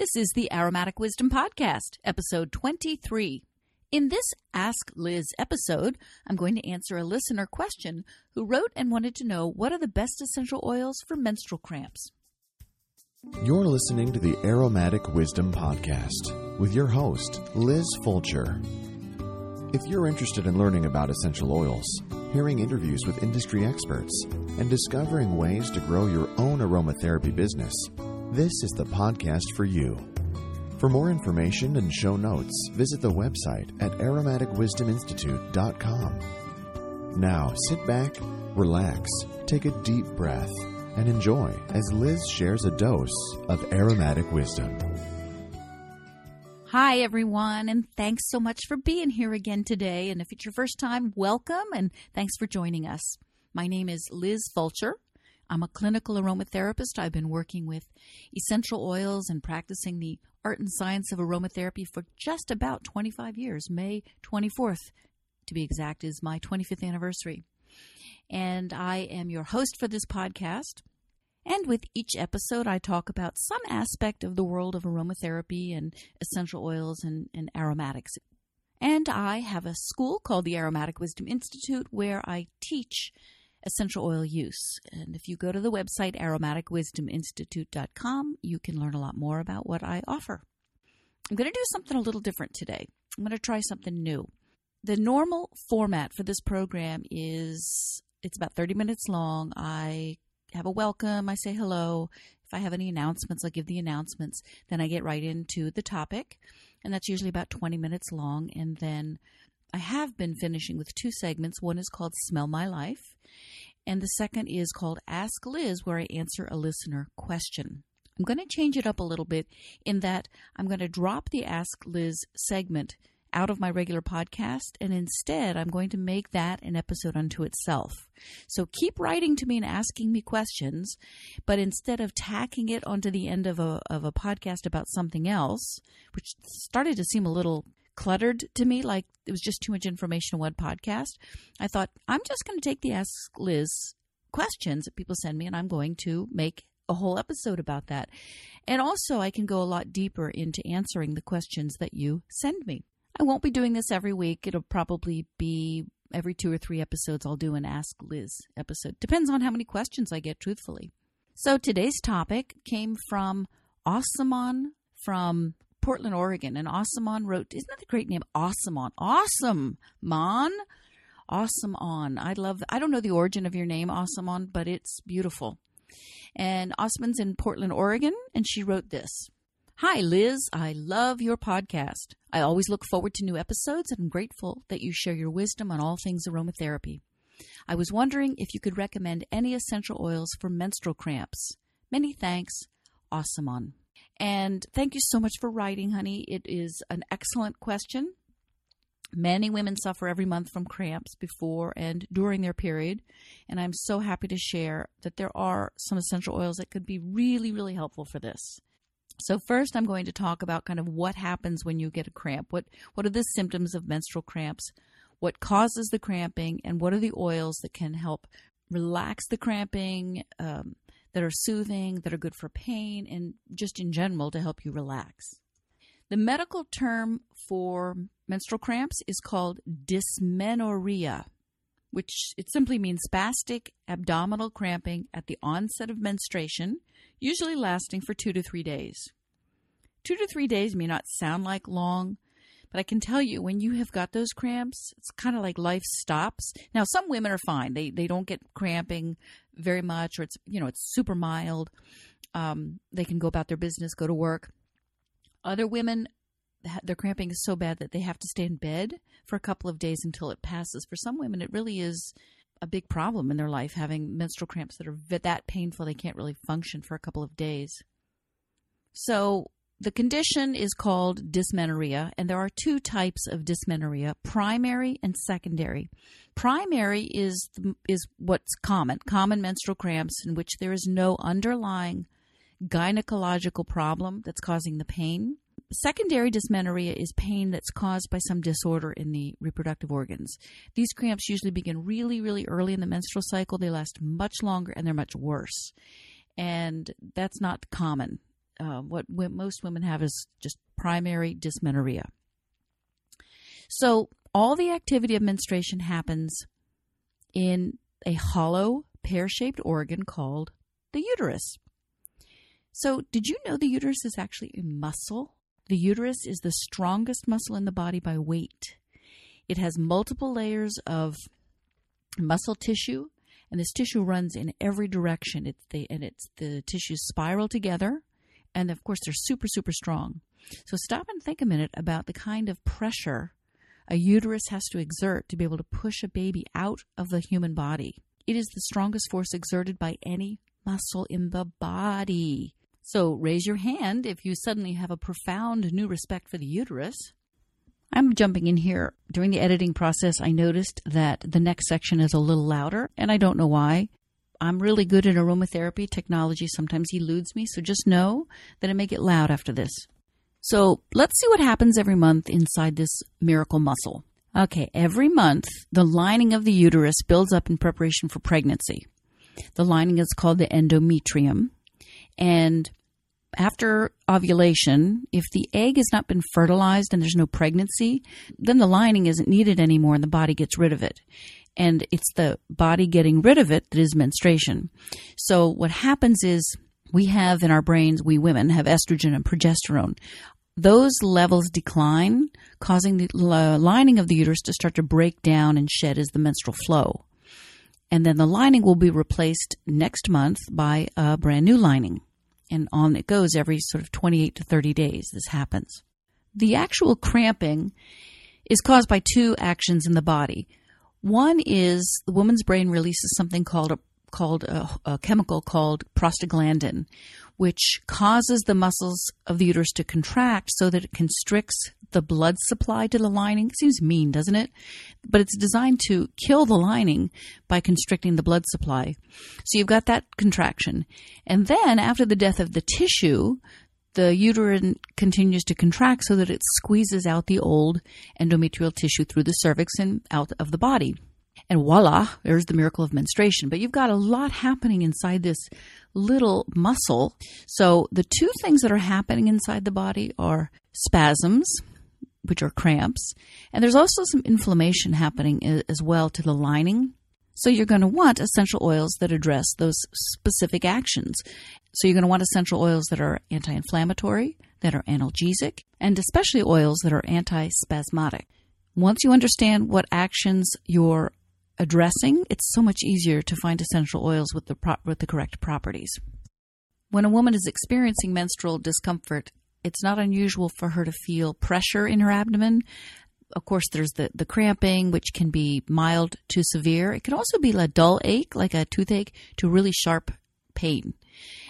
This is the Aromatic Wisdom Podcast, episode 23. In this Ask Liz episode, I'm going to answer a listener question who wrote and wanted to know what are the best essential oils for menstrual cramps. You're listening to the Aromatic Wisdom Podcast with your host, Liz Fulcher. If you're interested in learning about essential oils, hearing interviews with industry experts, and discovering ways to grow your own aromatherapy business, this is the podcast for you. For more information and show notes, visit the website at aromaticwisdominstitute.com. Now sit back, relax, take a deep breath, and enjoy as Liz shares a dose of aromatic wisdom. Hi, everyone, and thanks so much for being here again today. And if it's your first time, welcome and thanks for joining us. My name is Liz Fulcher. I'm a clinical aromatherapist. I've been working with essential oils and practicing the art and science of aromatherapy for just about 25 years. May 24th, to be exact, is my 25th anniversary. And I am your host for this podcast. And with each episode, I talk about some aspect of the world of aromatherapy and essential oils and, and aromatics. And I have a school called the Aromatic Wisdom Institute where I teach essential oil use. And if you go to the website aromaticwisdominstitute.com, you can learn a lot more about what I offer. I'm going to do something a little different today. I'm going to try something new. The normal format for this program is it's about 30 minutes long. I have a welcome, I say hello. If I have any announcements, I give the announcements. Then I get right into the topic, and that's usually about 20 minutes long. And then I have been finishing with two segments. One is called Smell My Life, and the second is called Ask Liz, where I answer a listener question. I'm going to change it up a little bit in that I'm going to drop the Ask Liz segment out of my regular podcast, and instead I'm going to make that an episode unto itself. So keep writing to me and asking me questions, but instead of tacking it onto the end of a, of a podcast about something else, which started to seem a little cluttered to me, like it was just too much information in one podcast. I thought, I'm just going to take the Ask Liz questions that people send me and I'm going to make a whole episode about that. And also, I can go a lot deeper into answering the questions that you send me. I won't be doing this every week. It'll probably be every two or three episodes, I'll do an Ask Liz episode. Depends on how many questions I get, truthfully. So today's topic came from Awesomeon from Portland, Oregon. And Awesomeon wrote, isn't that a great name? Awesomeon. Awesome, Mon. Awesome on. I love, I don't know the origin of your name, Awesomeon, but it's beautiful. And Awesomeon's in Portland, Oregon, and she wrote this. Hi, Liz. I love your podcast. I always look forward to new episodes and I'm grateful that you share your wisdom on all things aromatherapy. I was wondering if you could recommend any essential oils for menstrual cramps. Many thanks, Awesomeon. And thank you so much for writing, honey. It is an excellent question. Many women suffer every month from cramps before and during their period. And I'm so happy to share that there are some essential oils that could be really, really helpful for this. So first I'm going to talk about kind of what happens when you get a cramp. What what are the symptoms of menstrual cramps? What causes the cramping and what are the oils that can help relax the cramping, um, that are soothing, that are good for pain, and just in general to help you relax. The medical term for menstrual cramps is called dysmenorrhea, which it simply means spastic abdominal cramping at the onset of menstruation, usually lasting for two to three days. Two to three days may not sound like long, but I can tell you, when you have got those cramps, it's kind of like life stops. Now, some women are fine; they they don't get cramping very much, or it's you know it's super mild. Um, they can go about their business, go to work. Other women, their cramping is so bad that they have to stay in bed for a couple of days until it passes. For some women, it really is a big problem in their life having menstrual cramps that are that painful they can't really function for a couple of days. So the condition is called dysmenorrhea, and there are two types of dysmenorrhea: primary and secondary. Primary is is what's common, common menstrual cramps in which there is no underlying gynecological problem that's causing the pain. Secondary dysmenorrhea is pain that's caused by some disorder in the reproductive organs. These cramps usually begin really, really early in the menstrual cycle. They last much longer and they're much worse. And that's not common uh, what most women have is just primary dysmenorrhea. So all the activity of menstruation happens in a hollow, pear shaped organ called the uterus. So, did you know the uterus is actually a muscle? The uterus is the strongest muscle in the body by weight. It has multiple layers of muscle tissue, and this tissue runs in every direction. It's the and it's the tissues spiral together, and of course they're super super strong. So stop and think a minute about the kind of pressure a uterus has to exert to be able to push a baby out of the human body. It is the strongest force exerted by any muscle in the body. So raise your hand if you suddenly have a profound new respect for the uterus. I'm jumping in here. During the editing process, I noticed that the next section is a little louder, and I don't know why. I'm really good at aromatherapy. Technology sometimes eludes me, so just know that it may get loud after this. So let's see what happens every month inside this miracle muscle. Okay, every month, the lining of the uterus builds up in preparation for pregnancy. The lining is called the endometrium. And after ovulation, if the egg has not been fertilized and there's no pregnancy, then the lining isn't needed anymore and the body gets rid of it. And it's the body getting rid of it that is menstruation. So what happens is we have in our brains, we women have estrogen and progesterone. Those levels decline, causing the uh, lining of the uterus to start to break down and shed as the menstrual flow. And then the lining will be replaced next month by a brand new lining. And on it goes every sort of 28 to 30 days. This happens. The actual cramping is caused by two actions in the body. One is the woman's brain releases something called a called a, a, chemical called prostaglandin, which causes the muscles of the uterus to contract so that it constricts the blood supply to the lining. Seems mean, doesn't it? But it's designed to kill the lining by constricting the blood supply. So you've got that contraction. And then after the death of the tissue, the uterine continues to contract so that it squeezes out the old endometrial tissue through the cervix and out of the body. And voila, there's the miracle of menstruation. But you've got a lot happening inside this little muscle. So the two things that are happening inside the body are spasms, which are cramps, and there's also some inflammation happening as well to the lining. So you're going to want essential oils that address those specific actions. So you're going to want essential oils that are anti-inflammatory, that are analgesic, and especially oils that are anti-spasmodic. Once you understand what actions you're addressing, it's so much easier to find essential oils with the pro- with the correct properties. When a woman is experiencing menstrual discomfort, it's not unusual for her to feel pressure in her abdomen. Of course, there's the, the cramping, which can be mild to severe. It can also be a dull ache, like a toothache, to really sharp pain.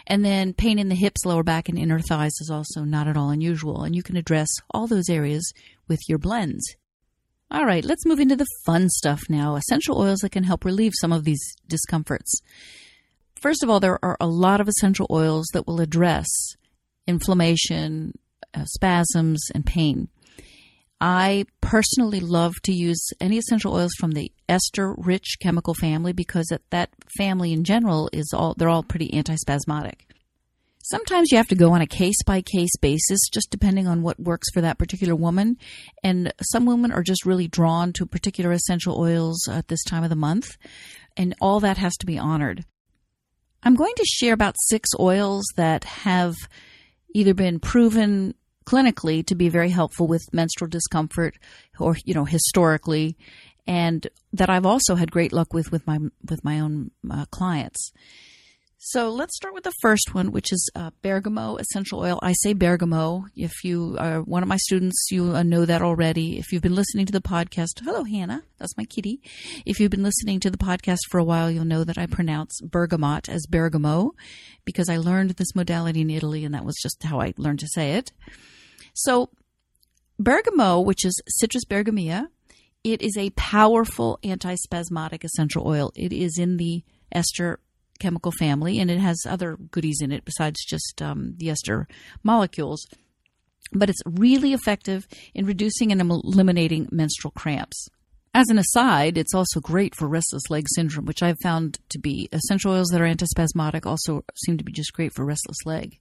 And then pain in the hips, lower back, and inner thighs is also not at all unusual. And you can address all those areas with your blends. All right, let's move into the fun stuff now essential oils that can help relieve some of these discomforts. First of all, there are a lot of essential oils that will address inflammation, uh, spasms, and pain. I personally love to use any essential oils from the ester rich chemical family because that, that family in general is all they're all pretty antispasmodic. Sometimes you have to go on a case by case basis, just depending on what works for that particular woman. And some women are just really drawn to particular essential oils at this time of the month, and all that has to be honored. I'm going to share about six oils that have either been proven clinically to be very helpful with menstrual discomfort or you know historically and that I've also had great luck with with my with my own uh, clients. So let's start with the first one, which is uh, bergamot essential oil. I say bergamot. If you are one of my students, you uh, know that already. If you've been listening to the podcast, hello, Hannah. That's my kitty. If you've been listening to the podcast for a while, you'll know that I pronounce bergamot as bergamot because I learned this modality in Italy and that was just how I learned to say it. So bergamot, which is Citrus bergamia, it is a powerful antispasmodic essential oil. It is in the ester chemical family, and it has other goodies in it besides just um, the ester molecules. But it's really effective in reducing and eliminating menstrual cramps. As an aside, it's also great for restless leg syndrome, which I've found to be essential oils that are antispasmodic also seem to be just great for restless leg.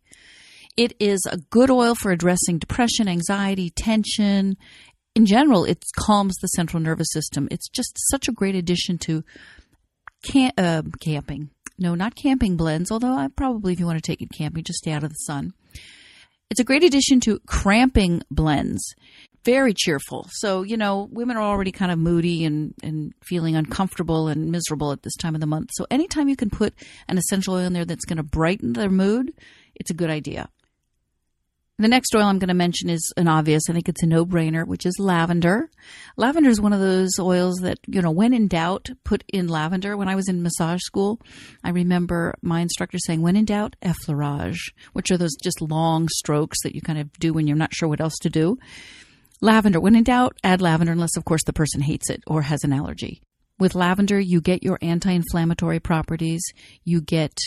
It is a good oil for addressing depression, anxiety, tension. In general, it calms the central nervous system. It's just such a great addition to uh, camping. No, not camping blends, although I probably, if you want to take it camping, just stay out of the sun. It's a great addition to cramping blends. Very cheerful. So, you know, women are already kind of moody and, and feeling uncomfortable and miserable at this time of the month. So, anytime you can put an essential oil in there that's going to brighten their mood, it's a good idea. The next oil I'm going to mention is an obvious, I think it's a no brainer, which is lavender. Lavender is one of those oils that, you know, when in doubt, put in lavender. When I was in massage school, I remember my instructor saying, when in doubt, effleurage, which are those just long strokes that you kind of do when you're not sure what else to do. Lavender, when in doubt, add lavender, unless, of course, the person hates it or has an allergy. With lavender, you get your anti inflammatory properties, you get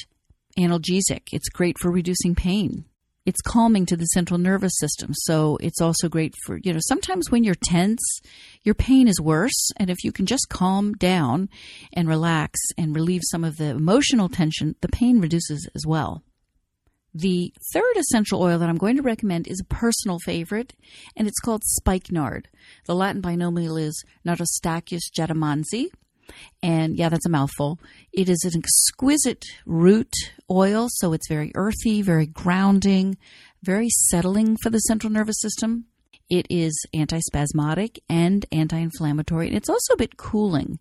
analgesic. It's great for reducing pain it's calming to the central nervous system. So it's also great for, you know, sometimes when you're tense, your pain is worse. And if you can just calm down and relax and relieve some of the emotional tension, the pain reduces as well. The third essential oil that I'm going to recommend is a personal favorite, and it's called spikenard. The Latin binomial is Nardostachys jatamansi, and yeah, that's a mouthful. It is an exquisite root oil, so it's very earthy, very grounding, very settling for the central nervous system. It is antispasmodic and anti inflammatory, and it's also a bit cooling.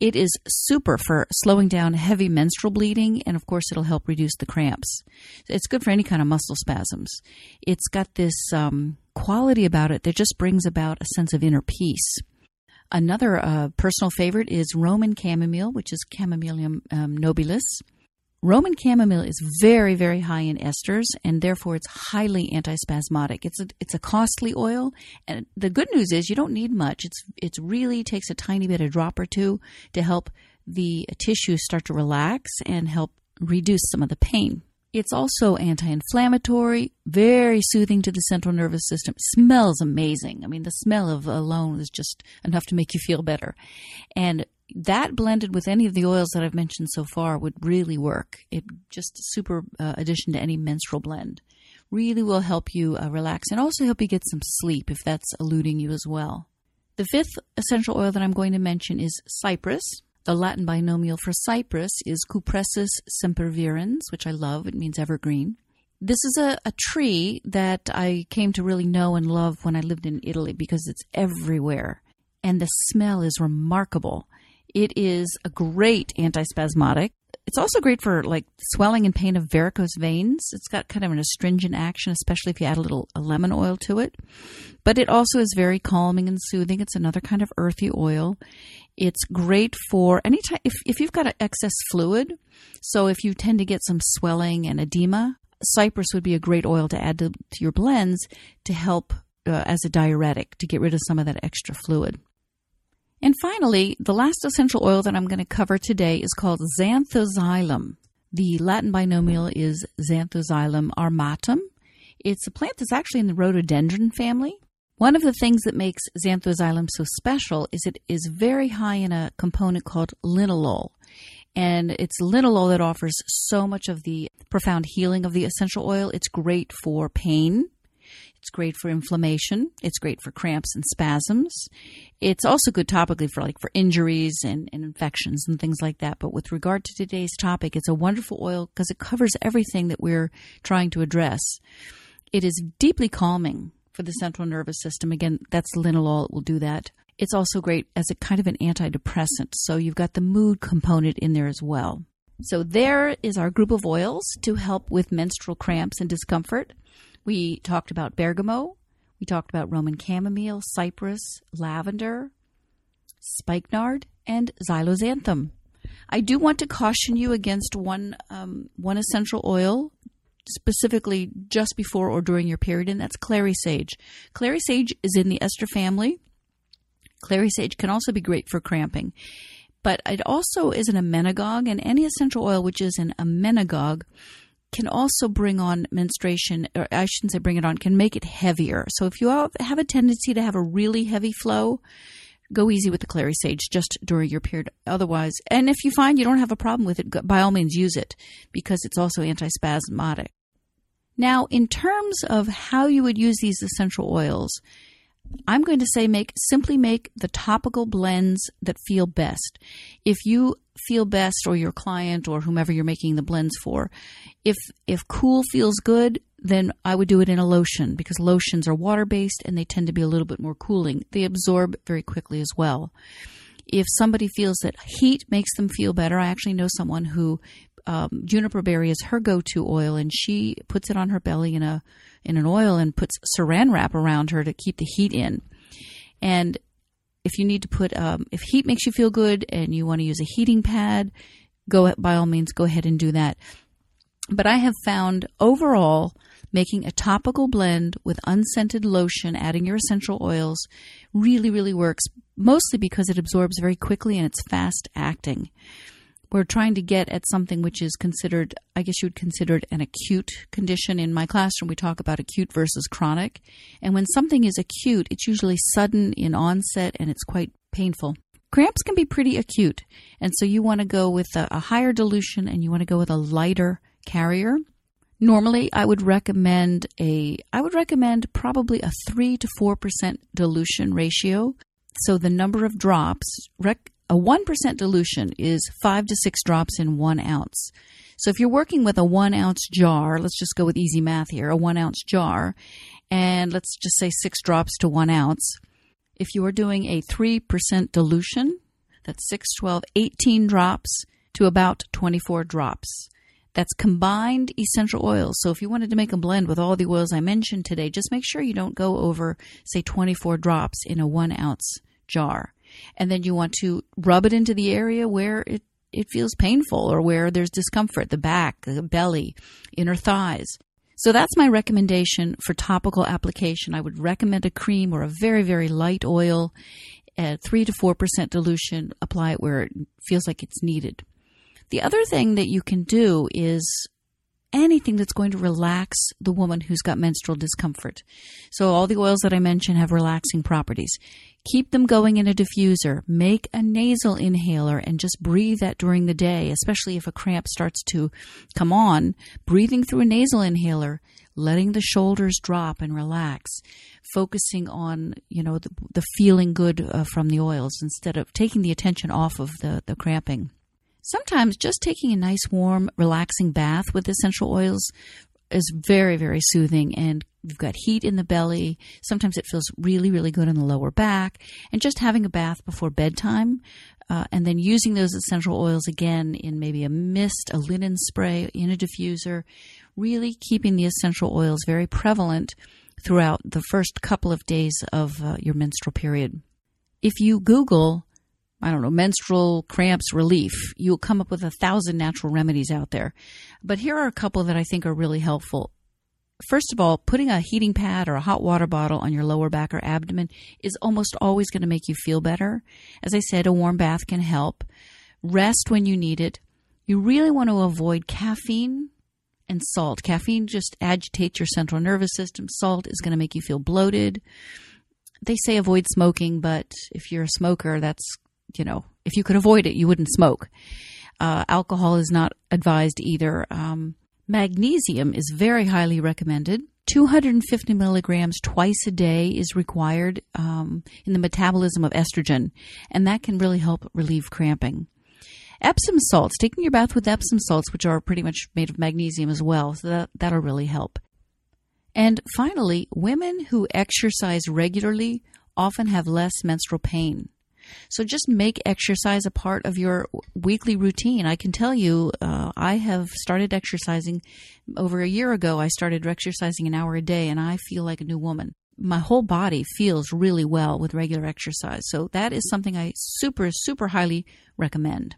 It is super for slowing down heavy menstrual bleeding, and of course, it'll help reduce the cramps. It's good for any kind of muscle spasms. It's got this um, quality about it that just brings about a sense of inner peace. Another uh, personal favorite is Roman chamomile, which is Chamaemelum um, nobilis. Roman chamomile is very, very high in esters, and therefore it's highly antispasmodic. It's a it's a costly oil, and the good news is you don't need much. It's it really takes a tiny bit, a drop or two, to help the tissue start to relax and help reduce some of the pain. It's also anti inflammatory, very soothing to the central nervous system. smells amazing. I mean, the smell of alone is just enough to make you feel better. And that blended with any of the oils that I've mentioned so far would really work. It just super uh, addition to any menstrual blend. Really will help you uh, relax and also help you get some sleep if that's eluding you as well. The fifth essential oil that I'm going to mention is cypress. The Latin binomial for cypress is Cupressus sempervirens, which I love. It means evergreen. This is a, a tree that I came to really know and love when I lived in Italy because it's everywhere. And the smell is remarkable. It is a great antispasmodic. It's also great for like swelling and pain of varicose veins. It's got kind of an astringent action, especially if you add a little a lemon oil to it. But it also is very calming and soothing. It's another kind of earthy oil. It's great for anytime if, if you've got excess fluid. So if you tend to get some swelling and edema, cypress would be a great oil to add to, to your blends to help uh, as a diuretic to get rid of some of that extra fluid. And finally, the last essential oil that I'm going to cover today is called xanthoxylum. The Latin binomial is Xanthoxylum armatum. It's a plant that's actually in the rhododendron family. One of the things that makes xanthoxylum so special is it is very high in a component called linalool. And it's linalool that offers so much of the profound healing of the essential oil. It's great for pain. It's great for inflammation. It's great for cramps and spasms. It's also good topically for like for injuries and, and infections and things like that. But with regard to today's topic, it's a wonderful oil because it covers everything that we're trying to address. It is deeply calming for the central nervous system. Again, that's linalool, it will do that. It's also great as a kind of an antidepressant. So you've got the mood component in there as well. So there is our group of oils to help with menstrual cramps and discomfort. We talked about bergamot, we talked about Roman chamomile, cypress, lavender, spikenard, and xylosanthem. I do want to caution you against one um, one essential oil specifically just before or during your period, and that's clary sage. Clary sage is in the ester family. Clary sage can also be great for cramping, but it also is an emmenagogue, and any essential oil which is an emmenagogue can also bring on menstruation, or I shouldn't say bring it on, can make it heavier. So if you have a tendency to have a really heavy flow, go easy with the clary sage just during your period. Otherwise, and if you find you don't have a problem with it, by all means use it because it's also antispasmodic. Now, in terms of how you would use these essential oils, I'm going to say make simply make the topical blends that feel best. If you feel best or your client or whomever you're making the blends for, if if cool feels good, then I would do it in a lotion because lotions are water based and they tend to be a little bit more cooling. They absorb very quickly as well. If somebody feels that heat makes them feel better, I actually know someone who um, juniper berry is her go-to oil, and she puts it on her belly in a in an oil and puts saran wrap around her to keep the heat in. And if you need to put, um, if heat makes you feel good and you want to use a heating pad, go by all means go ahead and do that. But I have found overall making a topical blend with unscented lotion, adding your essential oils, really, really works, mostly because it absorbs very quickly and it's fast acting. We're trying to get at something which is considered, I guess you would consider it an acute condition. In my classroom, we talk about acute versus chronic. And when something is acute, it's usually sudden in onset and it's quite painful. Cramps can be pretty acute, and so you want to go with a, a higher dilution and you want to go with a lighter carrier. Normally, I would recommend a I would recommend probably a 3 to 4% dilution ratio. So the number of drops rec- a 1% dilution is 5 to 6 drops in 1 ounce. So if you're working with a 1 ounce jar, let's just go with easy math here, a 1 ounce jar, and let's just say 6 drops to 1 ounce. If you are doing a 3% dilution, that's 6, 12, 18 drops to about 24 drops. That's combined essential oils. So if you wanted to make a blend with all the oils I mentioned today, just make sure you don't go over, say, 24 drops in a one ounce jar. And then you want to rub it into the area where it, it feels painful or where there's discomfort, the back, the belly, inner thighs. So that's my recommendation for topical application. I would recommend a cream or a very, very light oil at 3 to 4% dilution. Apply it where it feels like it's needed. The other thing that you can do is anything that's going to relax the woman who's got menstrual discomfort. So all the oils that I mentioned have relaxing properties. Keep them going in a diffuser. Make a nasal inhaler and just breathe that during the day, especially if a cramp starts to come on. Breathing through a nasal inhaler, letting the shoulders drop and relax, focusing on, you know, the, the feeling good uh, from the oils instead of taking the attention off of the, the cramping. Sometimes just taking a nice, warm, relaxing bath with essential oils is very, very soothing and you've got heat in the belly. Sometimes it feels really, really good in the lower back. And just having a bath before bedtime uh, and then using those essential oils again in maybe a mist, a linen spray, in a diffuser, really keeping the essential oils very prevalent throughout the first couple of days of uh, your menstrual period. If you Google I don't know, menstrual cramps relief. You'll come up with a thousand natural remedies out there. But here are a couple that I think are really helpful. First of all, putting a heating pad or a hot water bottle on your lower back or abdomen is almost always going to make you feel better. As I said, a warm bath can help. Rest when you need it. You really want to avoid caffeine and salt. Caffeine just agitates your central nervous system. Salt is going to make you feel bloated. They say avoid smoking, but if you're a smoker, that's you know, if you could avoid it, you wouldn't smoke. Uh, alcohol is not advised either. Um, magnesium is very highly recommended. 250 milligrams twice a day is required um, in the metabolism of estrogen, and that can really help relieve cramping. Epsom salts, taking your bath with Epsom salts, which are pretty much made of magnesium as well, so that, that'll really help. And finally, women who exercise regularly often have less menstrual pain. So just make exercise a part of your weekly routine. I can tell you, uh, I have started exercising over a year ago. I started exercising an hour a day, and I feel like a new woman. My whole body feels really well with regular exercise. So that is something I super, super highly recommend.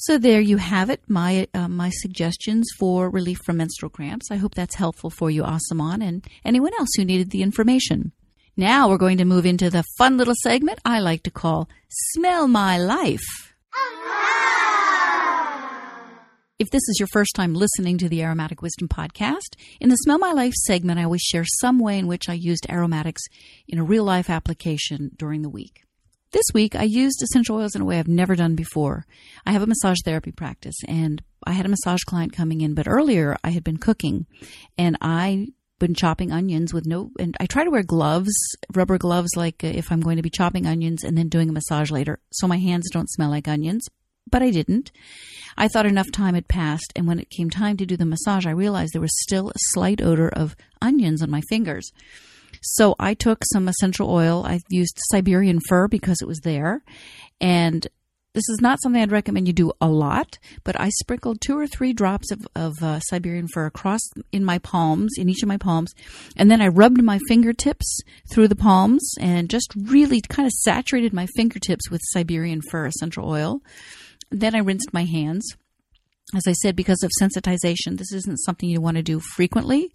So there you have it, my uh, my suggestions for relief from menstrual cramps. I hope that's helpful for you, Asaman, and anyone else who needed the information. Now we're going to move into the fun little segment I like to call Smell My Life. If this is your first time listening to the Aromatic Wisdom podcast, in the Smell My Life segment, I always share some way in which I used aromatics in a real life application during the week. This week, I used essential oils in a way I've never done before. I have a massage therapy practice, and I had a massage client coming in, but earlier I had been cooking and I been chopping onions with no and I try to wear gloves, rubber gloves like uh, if I'm going to be chopping onions and then doing a massage later so my hands don't smell like onions, but I didn't. I thought enough time had passed and when it came time to do the massage I realized there was still a slight odor of onions on my fingers. So I took some essential oil. I used Siberian fir because it was there and this is not something I'd recommend you do a lot, but I sprinkled two or three drops of, of uh, Siberian fir across in my palms, in each of my palms, and then I rubbed my fingertips through the palms and just really kind of saturated my fingertips with Siberian fir essential oil. Then I rinsed my hands as I said, because of sensitization, this isn't something you want to do frequently,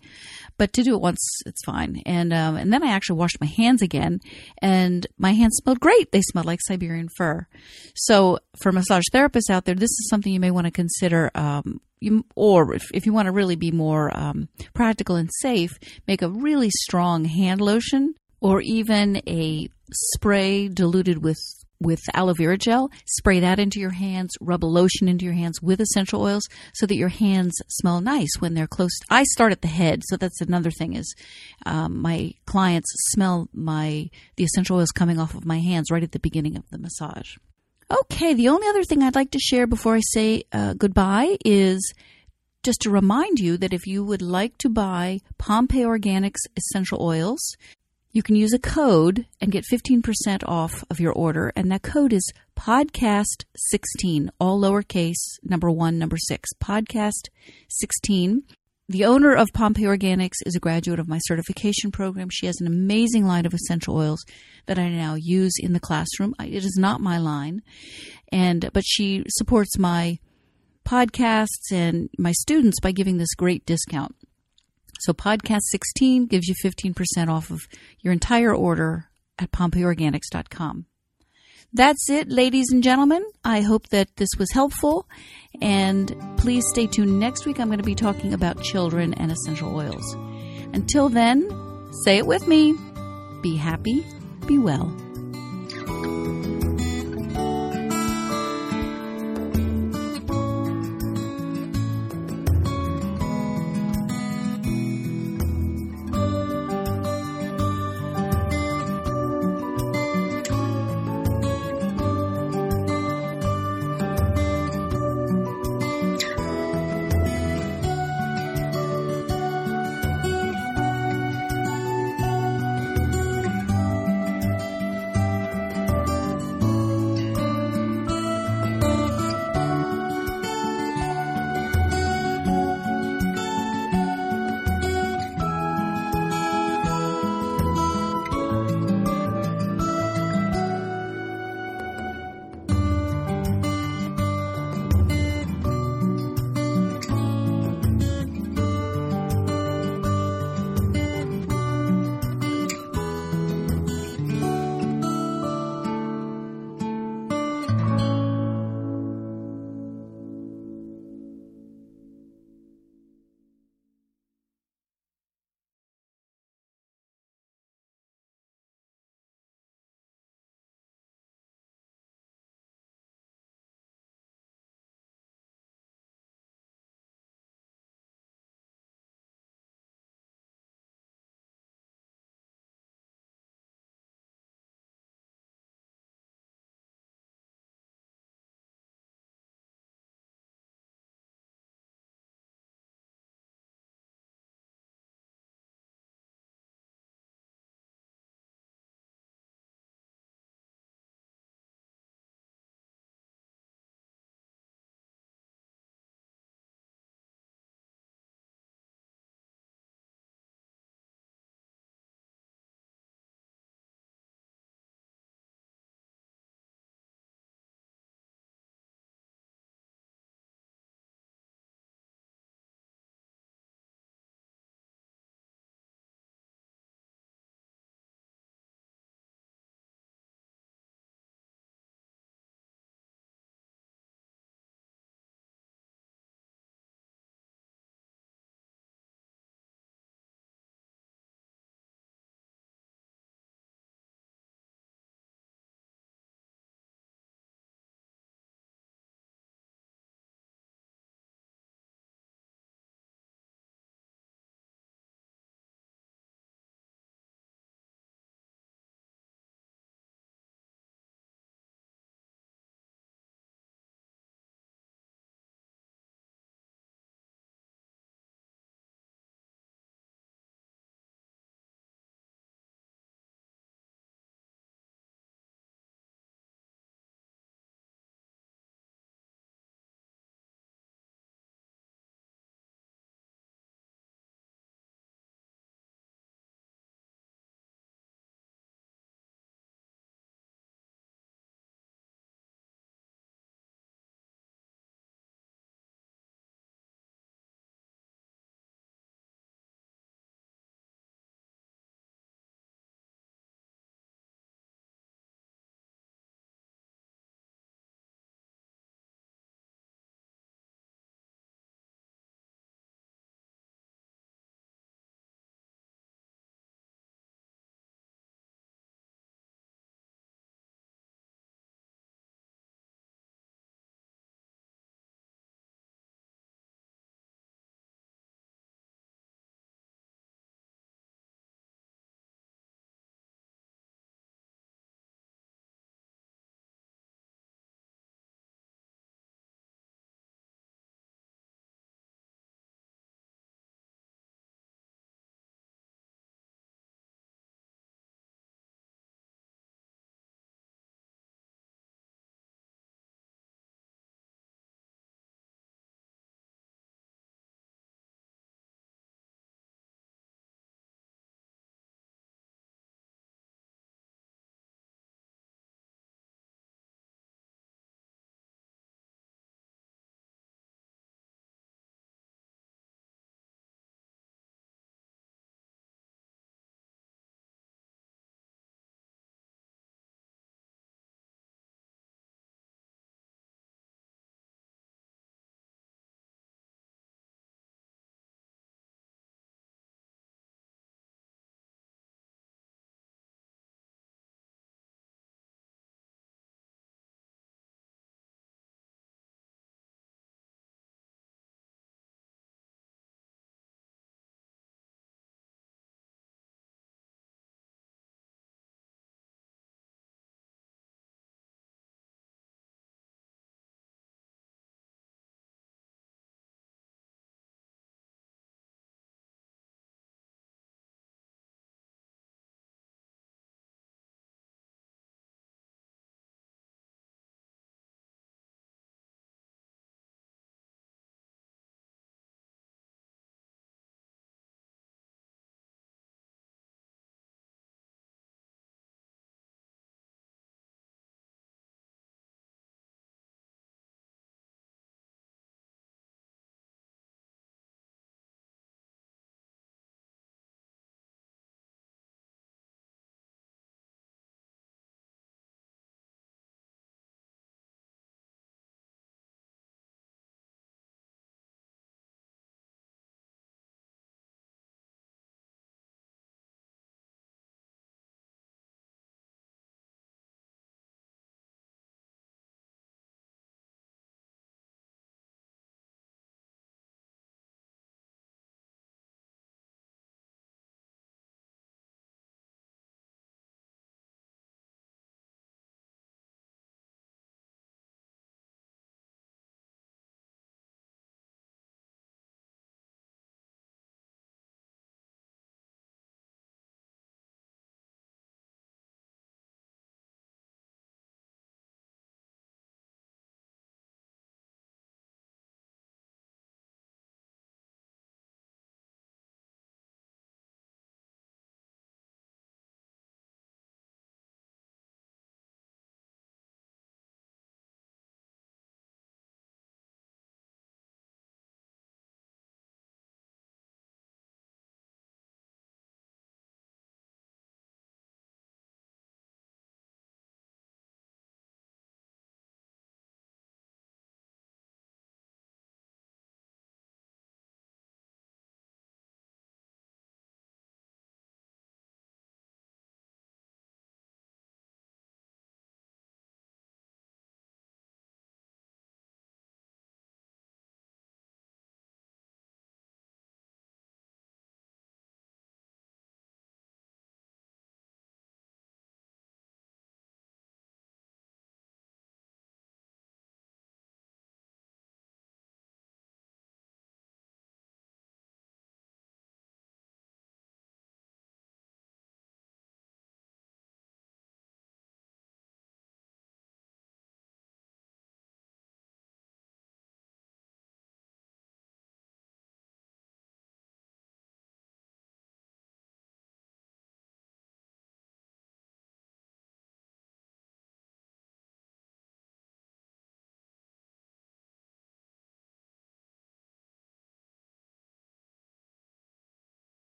but to do it once, it's fine. And um, and then I actually washed my hands again, and my hands smelled great. They smelled like Siberian fir. So for massage therapists out there, this is something you may want to consider. Um, you, or if, if you want to really be more um, practical and safe, make a really strong hand lotion or even a spray diluted with with aloe vera gel, spray that into your hands, rub a lotion into your hands with essential oils so that your hands smell nice when they're close. I start at the head, so that's another thing is um, my clients smell my the essential oils coming off of my hands right at the beginning of the massage. Okay, the only other thing I'd like to share before I say uh, goodbye is just to remind you that if you would like to buy Pompeii Organics essential oils, you can use a code and get 15% off of your order. And that code is podcast16, all lowercase, number one, number six, podcast16. The owner of Pompeii Organics is a graduate of my certification program. She has an amazing line of essential oils that I now use in the classroom. It is not my line, and but she supports my podcasts and my students by giving this great discount. So podcast 16 gives you 15% off of your entire order at PompeiiOrganics.com. That's it, ladies and gentlemen. I hope that this was helpful. And please stay tuned. Next week, I'm going to be talking about children and essential oils. Until then, say it with me be happy, be well.